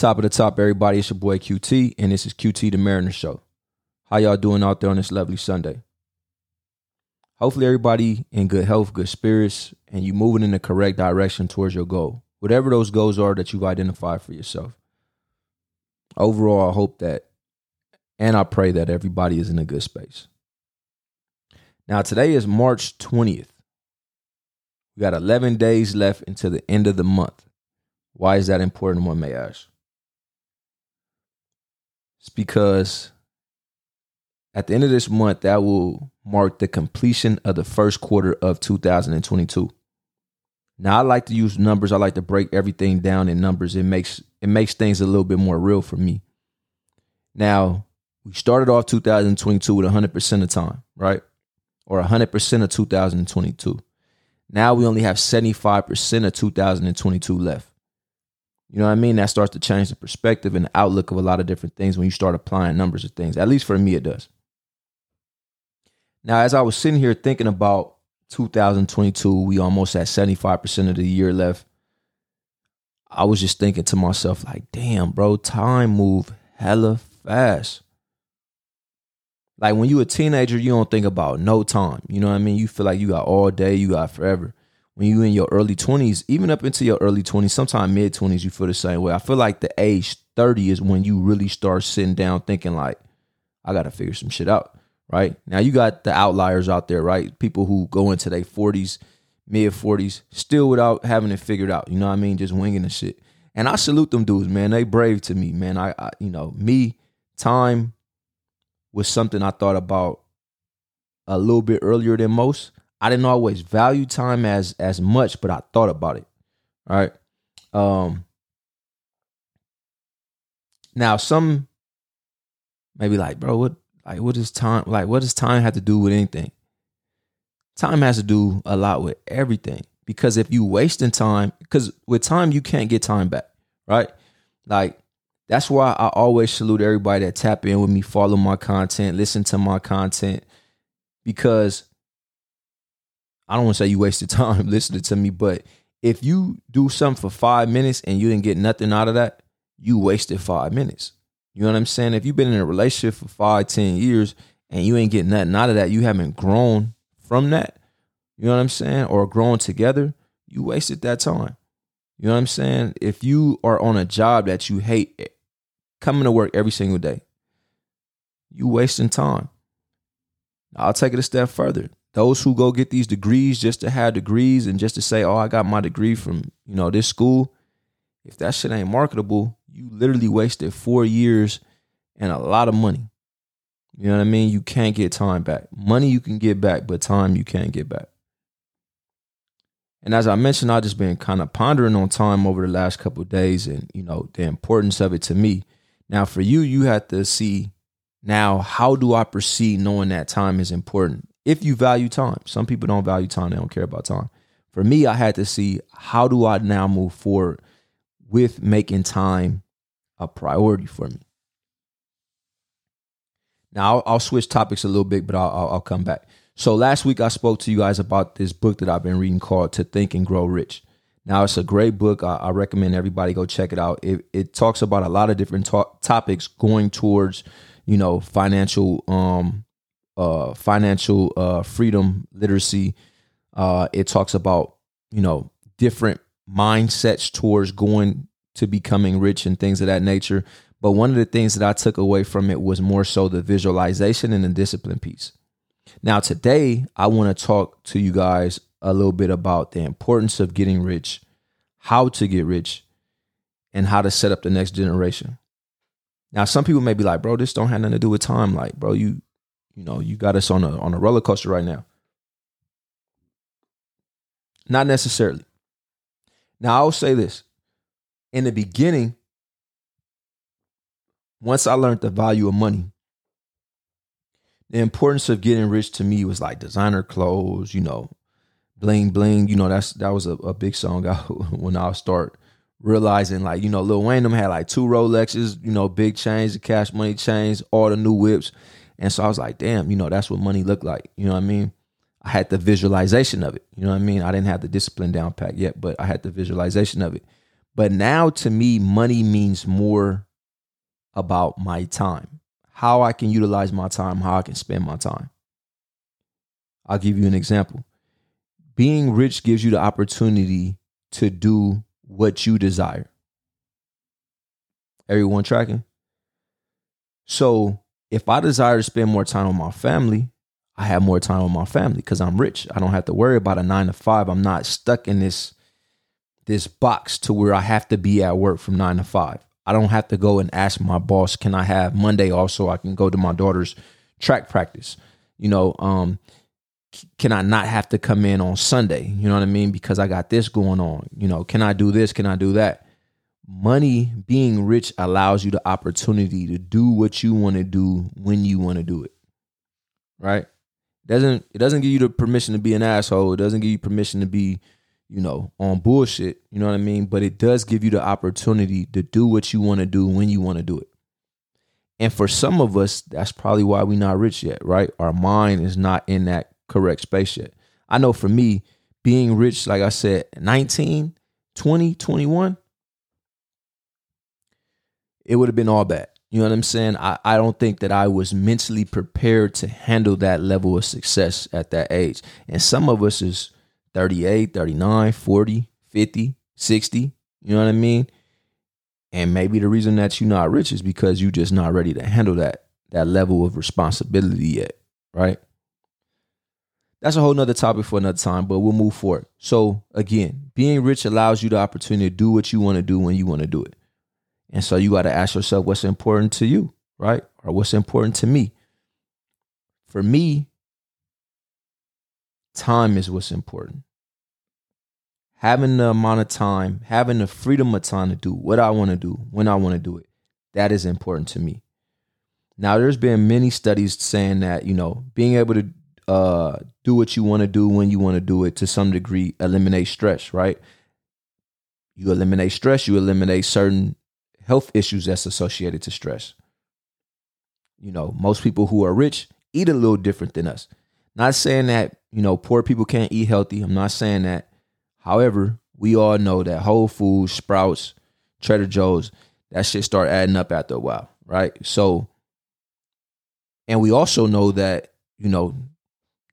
Top of the top, everybody. It's your boy QT, and this is QT the Mariner Show. How y'all doing out there on this lovely Sunday? Hopefully, everybody in good health, good spirits, and you moving in the correct direction towards your goal. Whatever those goals are that you've identified for yourself. Overall, I hope that, and I pray that everybody is in a good space. Now, today is March 20th. We got 11 days left until the end of the month. Why is that important, one may ask? It's because at the end of this month, that will mark the completion of the first quarter of 2022. Now I like to use numbers. I like to break everything down in numbers. It makes it makes things a little bit more real for me. Now, we started off 2022 with 100% of time, right? Or 100% of 2022. Now we only have 75% of 2022 left. You know what I mean? That starts to change the perspective and the outlook of a lot of different things when you start applying numbers to things. At least for me, it does. Now, as I was sitting here thinking about 2022, we almost had 75% of the year left. I was just thinking to myself, like, damn, bro, time move hella fast. Like when you a teenager, you don't think about no time. You know what I mean? You feel like you got all day, you got forever when you in your early 20s, even up into your early 20s, sometimes mid 20s, you feel the same way. I feel like the age 30 is when you really start sitting down thinking like, I gotta figure some shit out. Right. Now you got the outliers out there, right? People who go into their 40s, mid 40s, still without having it figured out. You know what I mean? Just winging the shit. And I salute them dudes, man. They brave to me, man. I, I you know, me, time was something I thought about a little bit earlier than most. I didn't always value time as as much, but I thought about it. All right. Um now some maybe like, bro, what like what does time like what does time have to do with anything? Time has to do a lot with everything. Because if you wasting time, because with time you can't get time back, right? Like that's why I always salute everybody that tap in with me, follow my content, listen to my content, because I don't want to say you wasted time listening to me, but if you do something for five minutes and you didn't get nothing out of that, you wasted five minutes. You know what I'm saying? If you've been in a relationship for five, ten years and you ain't getting nothing out of that, you haven't grown from that. You know what I'm saying? Or grown together, you wasted that time. You know what I'm saying? If you are on a job that you hate, eh, coming to work every single day, you wasting time. I'll take it a step further those who go get these degrees just to have degrees and just to say, oh, I got my degree from, you know, this school. If that shit ain't marketable, you literally wasted four years and a lot of money. You know what I mean? You can't get time back. Money you can get back, but time you can't get back. And as I mentioned, I've just been kind of pondering on time over the last couple days and, you know, the importance of it to me. Now, for you, you have to see now, how do I proceed knowing that time is important? If you value time. Some people don't value time, they don't care about time. For me, I had to see how do I now move forward with making time a priority for me. Now, I'll, I'll switch topics a little bit, but I'll, I'll, I'll come back. So, last week I spoke to you guys about this book that I've been reading called To Think and Grow Rich. Now, it's a great book. I, I recommend everybody go check it out. It, it talks about a lot of different to- topics going towards, you know, financial um, uh, financial uh, freedom literacy. Uh, it talks about you know different mindsets towards going to becoming rich and things of that nature. But one of the things that I took away from it was more so the visualization and the discipline piece. Now, today, I want to talk to you guys a little bit about the importance of getting rich, how to get rich, and how to set up the next generation. Now, some people may be like, bro, this don't have nothing to do with time. Like, bro, you you know, you got us on a on a roller coaster right now. Not necessarily. Now I'll say this. In the beginning, once I learned the value of money, the importance of getting rich to me was like designer clothes, you know, bling bling. You know, that's that was a, a big song I, when I start realizing like, you know, Lil Wayne them had like two Rolexes, you know, big chains, the cash money chains, all the new whips. And so I was like, damn, you know, that's what money looked like. You know what I mean? I had the visualization of it. You know what I mean? I didn't have the discipline down pat yet, but I had the visualization of it. But now to me, money means more about my time, how I can utilize my time, how I can spend my time. I'll give you an example. Being rich gives you the opportunity to do what you desire. Everyone tracking? So if I desire to spend more time with my family, I have more time with my family because I'm rich. I don't have to worry about a nine to five. I'm not stuck in this this box to where I have to be at work from nine to five. I don't have to go and ask my boss, can I have Monday off so I can go to my daughter's track practice? You know, um, can I not have to come in on Sunday? You know what I mean? Because I got this going on. You know, can I do this? Can I do that? Money, being rich allows you the opportunity to do what you want to do when you want to do it. Right? Doesn't it doesn't give you the permission to be an asshole. It doesn't give you permission to be, you know, on bullshit. You know what I mean? But it does give you the opportunity to do what you want to do when you want to do it. And for some of us, that's probably why we're not rich yet, right? Our mind is not in that correct space yet. I know for me, being rich, like I said, 19, 20, 21, it would have been all bad. You know what I'm saying? I, I don't think that I was mentally prepared to handle that level of success at that age. And some of us is 38, 39, 40, 50, 60. You know what I mean? And maybe the reason that you're not rich is because you're just not ready to handle that that level of responsibility yet, right? That's a whole nother topic for another time, but we'll move forward. So again, being rich allows you the opportunity to do what you want to do when you want to do it. And so you got to ask yourself what's important to you, right? Or what's important to me. For me, time is what's important. Having the amount of time, having the freedom of time to do what I want to do when I want to do it, that is important to me. Now, there's been many studies saying that, you know, being able to uh, do what you want to do when you want to do it to some degree eliminate stress right you eliminate stress you eliminate certain health issues that's associated to stress. You know most people who are rich eat a little different than us. Not saying that you know poor people can't eat healthy. I'm not saying that. However we all know that whole foods sprouts trader joe's that shit start adding up after a while right? So and we also know that you know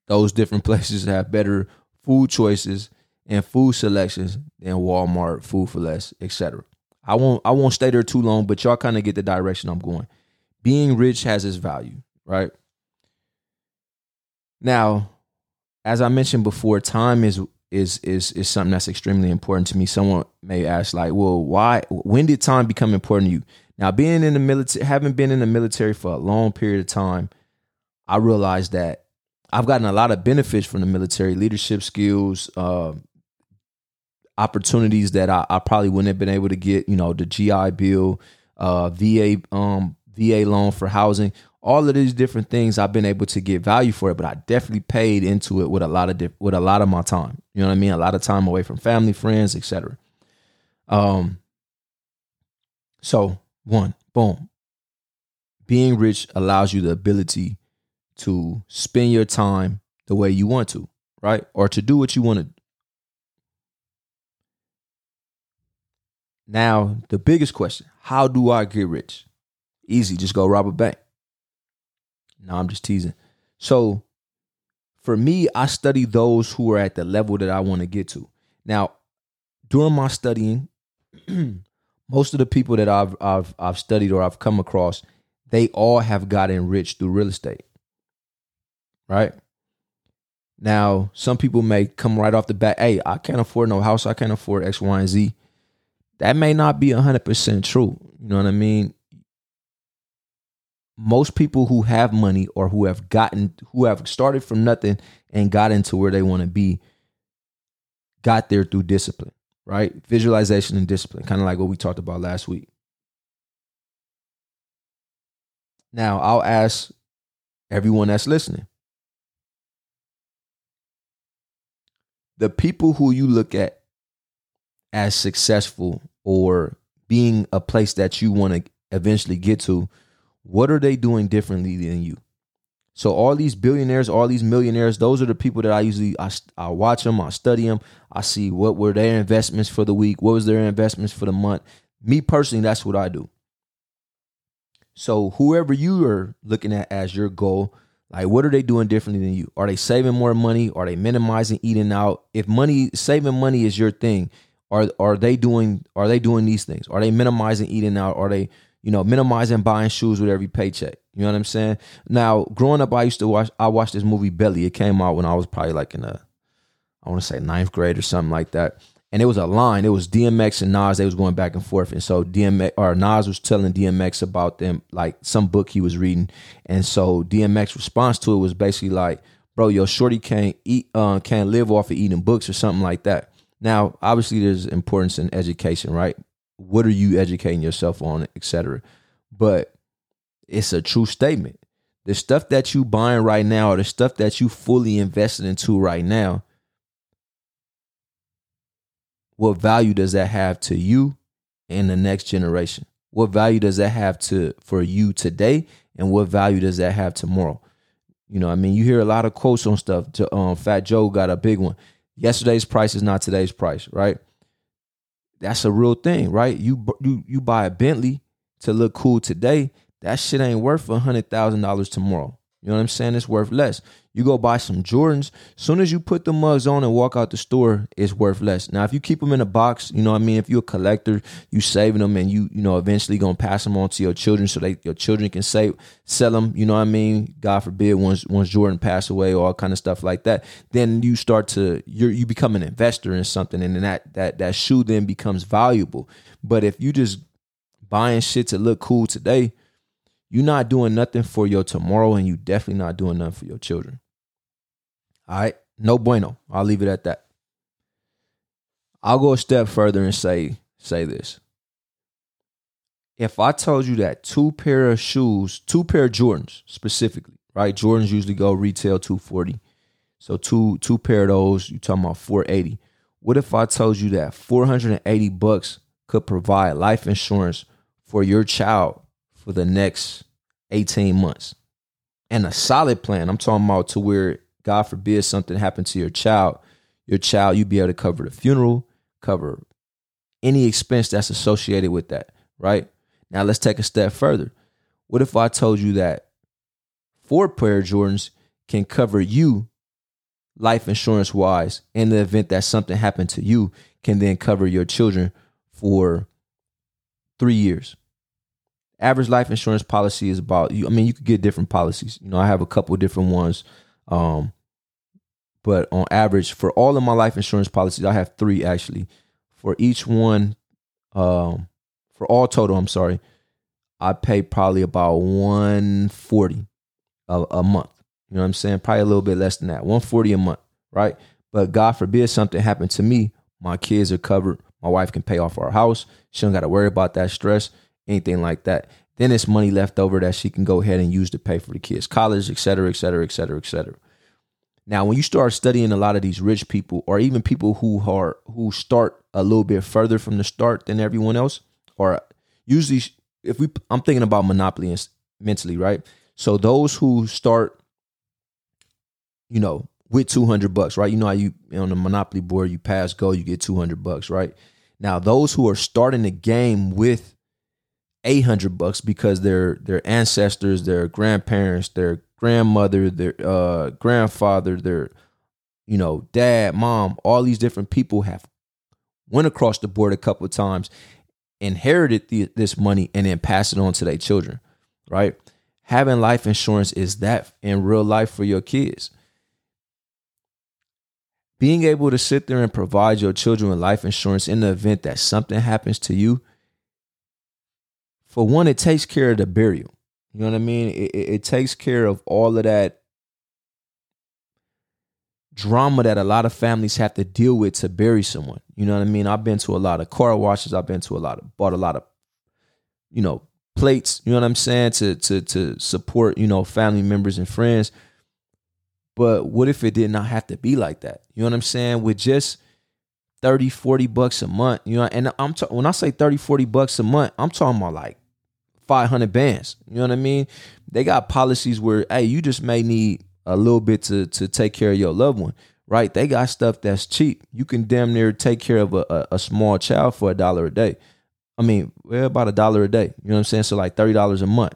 those different places have better food choices and food selections than Walmart, Food 4 Less, etc. I won't I won't stay there too long, but y'all kind of get the direction I'm going. Being rich has its value, right? Now, as I mentioned before, time is is is is something that's extremely important to me. Someone may ask, like, well, why when did time become important to you? Now, being in the military, having been in the military for a long period of time, I realized that I've gotten a lot of benefits from the military leadership skills, uh, opportunities that I, I, probably wouldn't have been able to get. You know, the GI Bill, uh, VA um, VA loan for housing, all of these different things I've been able to get value for it. But I definitely paid into it with a lot of di- with a lot of my time. You know what I mean? A lot of time away from family, friends, etc. Um. So one, boom. Being rich allows you the ability to spend your time the way you want to, right? Or to do what you want to. Now, the biggest question how do I get rich? Easy, just go rob a bank. No, I'm just teasing. So, for me, I study those who are at the level that I want to get to. Now, during my studying, most of the people that I've I've I've studied or I've come across, they all have gotten rich through real estate right? Now, some people may come right off the bat, hey, I can't afford no house, I can't afford X, Y, and Z. That may not be 100% true. You know what I mean? Most people who have money or who have gotten, who have started from nothing and got into where they want to be, got there through discipline, right? Visualization and discipline, kind of like what we talked about last week. Now, I'll ask everyone that's listening the people who you look at as successful or being a place that you want to eventually get to, what are they doing differently than you? So all these billionaires, all these millionaires, those are the people that I usually I, I watch them, I study them, I see what were their investments for the week, what was their investments for the month. Me personally, that's what I do. So whoever you are looking at as your goal, like what are they doing differently than you? Are they saving more money? Are they minimizing eating out? If money saving money is your thing, are are they doing are they doing these things? Are they minimizing eating out? Are they you know, minimizing buying shoes with every paycheck. You know what I'm saying? Now, growing up, I used to watch. I watched this movie Belly. It came out when I was probably like in a, I want to say ninth grade or something like that. And it was a line. It was DMX and Nas. They was going back and forth. And so DMX or Nas was telling DMX about them, like some book he was reading. And so DMX response to it was basically like, "Bro, your shorty can't eat, uh, can't live off of eating books or something like that." Now, obviously, there's importance in education, right? what are you educating yourself on, etc. But it's a true statement. The stuff that you buying right now, or the stuff that you fully invested into right now, what value does that have to you and the next generation? What value does that have to for you today, and what value does that have tomorrow? You know, I mean, you hear a lot of quotes on stuff. Um, Fat Joe got a big one. Yesterday's price is not today's price, right? that's a real thing, right? You you you buy a Bentley to look cool today, that shit ain't worth a hundred thousand dollars tomorrow. You know what I'm saying? It's worth less. You go buy some Jordans. Soon as you put the mugs on and walk out the store, it's worth less. Now, if you keep them in a box, you know what I mean. If you're a collector, you saving them, and you you know eventually gonna pass them on to your children, so they your children can save sell them. You know what I mean. God forbid, once once Jordan pass away, all kind of stuff like that, then you start to you you become an investor in something, and then that that that shoe then becomes valuable. But if you just buying shit to look cool today, you're not doing nothing for your tomorrow, and you definitely not doing nothing for your children. All right. No bueno. I'll leave it at that. I'll go a step further and say say this. If I told you that two pair of shoes, two pair of Jordans specifically, right? Jordans usually go retail 240. So two two pair of those, you talking about 480. What if I told you that 480 bucks could provide life insurance for your child for the next 18 months? And a solid plan. I'm talking about to where God forbid something happened to your child, your child, you'd be able to cover the funeral, cover any expense that's associated with that, right? Now let's take a step further. What if I told you that four pair of Jordans can cover you life insurance wise in the event that something happened to you, can then cover your children for three years? Average life insurance policy is about you. I mean, you could get different policies. You know, I have a couple different ones. Um, but on average, for all of my life insurance policies, I have three actually. For each one, um, for all total, I'm sorry, I pay probably about 140 a, a month. You know what I'm saying? Probably a little bit less than that. 140 a month, right? But God forbid something happened to me, my kids are covered. My wife can pay off our house. She don't got to worry about that stress, anything like that. Then it's money left over that she can go ahead and use to pay for the kids' college, et cetera, et cetera, et cetera, et cetera. Now, when you start studying a lot of these rich people, or even people who are who start a little bit further from the start than everyone else, or usually, if we, I'm thinking about monopoly mentally, right? So those who start, you know, with 200 bucks, right? You know how you on the monopoly board, you pass go, you get 200 bucks, right? Now, those who are starting the game with 800 bucks because their their ancestors, their grandparents, their grandmother, their uh, grandfather, their you know dad, mom, all these different people have went across the board a couple of times, inherited the, this money, and then passed it on to their children. Right? Having life insurance is that in real life for your kids. Being able to sit there and provide your children with life insurance in the event that something happens to you, for one, it takes care of the burial. You know what I mean? It, it, it takes care of all of that drama that a lot of families have to deal with to bury someone. You know what I mean? I've been to a lot of car washes. I've been to a lot of bought a lot of, you know, plates. You know what I'm saying? To to to support you know family members and friends. But what if it did not have to be like that? You know what I'm saying? With just 30, 40 bucks a month, you know, and I'm when I say 30, 40 bucks a month, I'm talking about like 500 bands. You know what I mean? They got policies where, hey, you just may need a little bit to to take care of your loved one, right? They got stuff that's cheap. You can damn near take care of a, a, a small child for a dollar a day. I mean, well, about a dollar a day. You know what I'm saying? So like thirty dollars a month.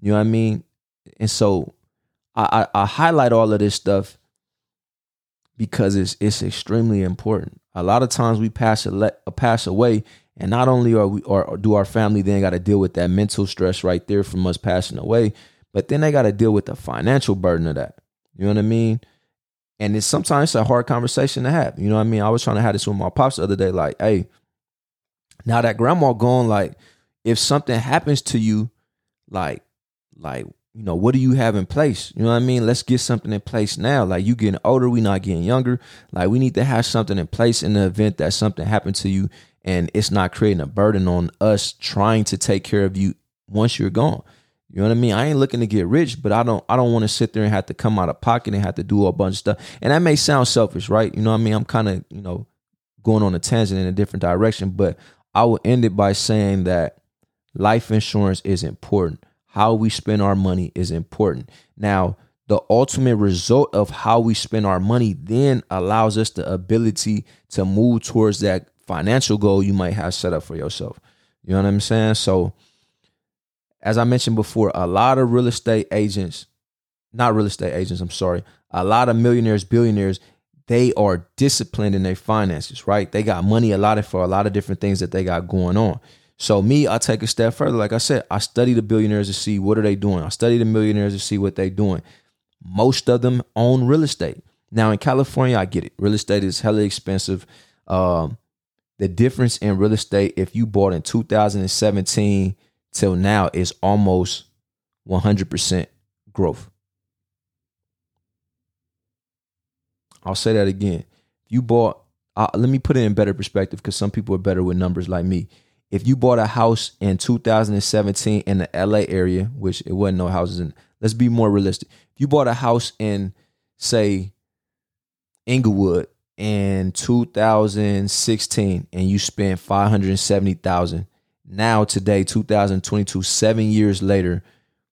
You know what I mean? And so I, I, I highlight all of this stuff because it's it's extremely important. A lot of times we pass a a uh, pass away, and not only are we or do our family then got to deal with that mental stress right there from us passing away, but then they got to deal with the financial burden of that. You know what I mean? And it's sometimes a hard conversation to have. You know what I mean? I was trying to have this with my pops the other day, like, hey, now that grandma gone, like, if something happens to you, like, like, you know, what do you have in place? You know what I mean? Let's get something in place now. Like you getting older, we not getting younger. Like we need to have something in place in the event that something happened to you and it's not creating a burden on us trying to take care of you once you're gone. You know what I mean? I ain't looking to get rich, but I don't I don't want to sit there and have to come out of pocket and have to do a bunch of stuff. And that may sound selfish, right? You know what I mean? I'm kind of, you know, going on a tangent in a different direction, but I will end it by saying that life insurance is important. How we spend our money is important. Now, the ultimate result of how we spend our money then allows us the ability to move towards that financial goal you might have set up for yourself. You know what I'm saying? So as I mentioned before, a lot of real estate agents, not real estate agents, I'm sorry, a lot of millionaires, billionaires, they are disciplined in their finances, right? They got money allotted for a lot of different things that they got going on. So me, I take a step further. Like I said, I study the billionaires to see what are they doing. I study the millionaires to see what they're doing. Most of them own real estate. Now in California, I get it. Real estate is hella expensive. Um, the difference in real estate, if you bought in 2017 till now is almost 100% growth. I'll say that again. If you bought, uh, let me put it in better perspective because some people are better with numbers like me. If you bought a house in 2017 in the LA area, which it wasn't no houses in, let's be more realistic. If you bought a house in, say, Inglewood in 2016 and you spent 570,000 now today 2022 7 years later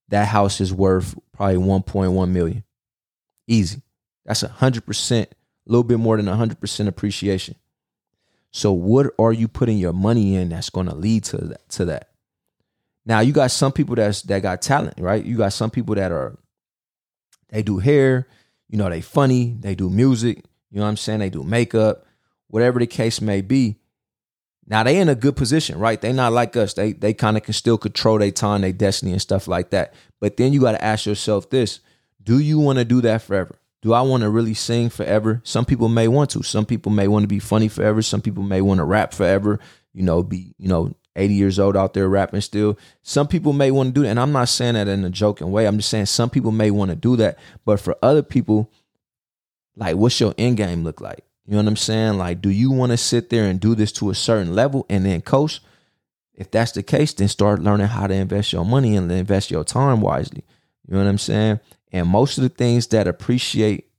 that house is worth probably 1.1 million. Easy. That's a 100% a little bit more than 100% appreciation. So what are you putting your money in that's going to lead to that to that? Now you got some people that's that got talent right? You got some people that are they do hair you know they funny they do music you know what i'm saying they do makeup whatever the case may be now they in a good position, right? They not like us. They they kind of can still control their time, their destiny, and stuff like that. But then you got to ask yourself this: Do you want to do that forever? Do I want to really sing forever? Some people may want to. Some people may want to be funny forever. Some people may want to rap forever. You know, be you know 80 years old out there rapping still. Some people may want to do that. And I'm not saying that in a joking way. I'm just saying some people may want to do that. But for other people, like what's your end game look like? You know what I'm saying? Like, do you want to sit there and do this to a certain level and then coast? If that's the case, then start learning how to invest your money and invest your time wisely. You know what I'm saying? And most of the things that appreciate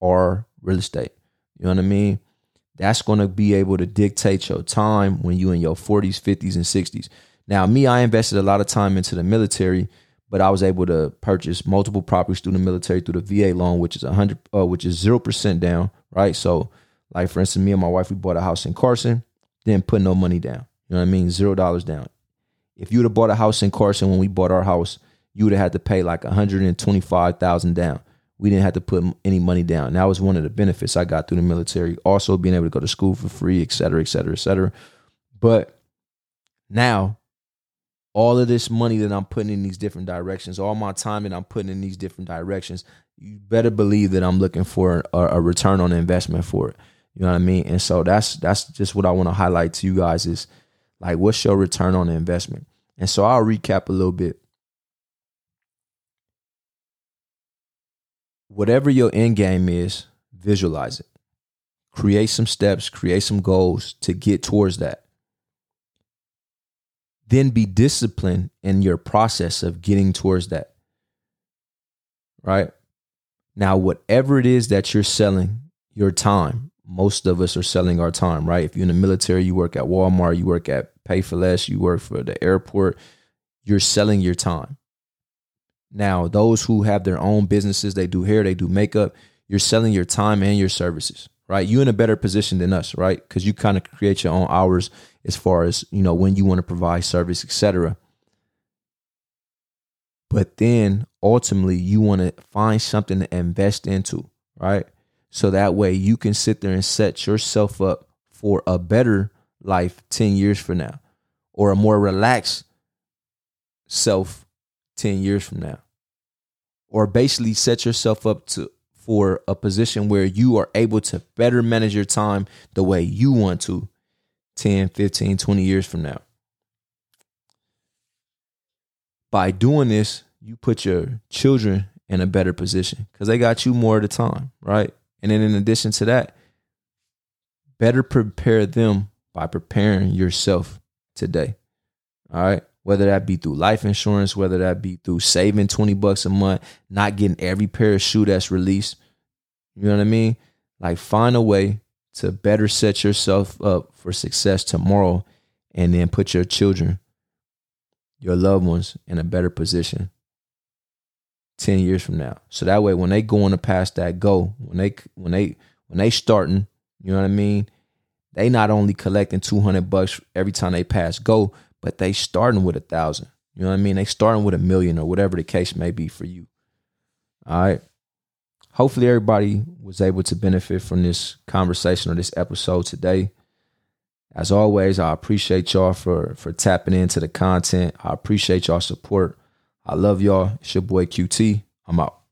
are real estate. You know what I mean? That's going to be able to dictate your time when you're in your 40s, 50s, and 60s. Now, me, I invested a lot of time into the military, but I was able to purchase multiple properties through the military through the VA loan, which is 100, uh, which is zero percent down, right? So like for instance, me and my wife, we bought a house in Carson, didn't put no money down. You know what I mean? Zero dollars down. If you would have bought a house in Carson when we bought our house, you would have had to pay like 125,000 down. We didn't have to put any money down. That was one of the benefits I got through the military. Also being able to go to school for free, et cetera, et cetera, et cetera. But now all of this money that I'm putting in these different directions, all my time that I'm putting in these different directions, you better believe that I'm looking for a, a return on investment for it. You know what I mean? And so that's that's just what I want to highlight to you guys is like what's your return on investment? And so I'll recap a little bit. Whatever your end game is, visualize it. Create some steps, create some goals to get towards that. Then be disciplined in your process of getting towards that. Right? Now, whatever it is that you're selling your time, most of us are selling our time, right? If you're in the military, you work at Walmart, you work at Pay for Less, you work for the airport, you're selling your time. Now, those who have their own businesses, they do hair, they do makeup, you're selling your time and your services, right? You're in a better position than us, right? Because you kind of create your own hours as far as, you know, when you want to provide service, etc. But then ultimately you want to find something to invest into, right? So that way you can sit there and set yourself up for a better life 10 years from now or a more relaxed self 10 years from now or basically set yourself up to for a position where you are able to better manage your time the way you want to 10 15 20 years from now. By doing this you put your children in a better position because they got you more of the time right? And then in addition to that better prepare them by preparing yourself today all right whether that be through life insurance, whether that be through saving 20 bucks a month, not getting every pair of shoe that's released. You know what I mean? Like find a way to better set yourself up for success tomorrow and then put your children, your loved ones in a better position 10 years from now. So that way when they go on to pass that goal, when they when they when they starting, you know what I mean? They not only collecting 200 bucks every time they pass go, but they starting with a thousand. You know what I mean? They starting with a million or whatever the case may be for you. All right. Hopefully everybody was able to benefit from this conversation or this episode today. As always, I appreciate y'all for for tapping into the content. I appreciate y'all support. I love y'all. It's your boy QT. I'm out.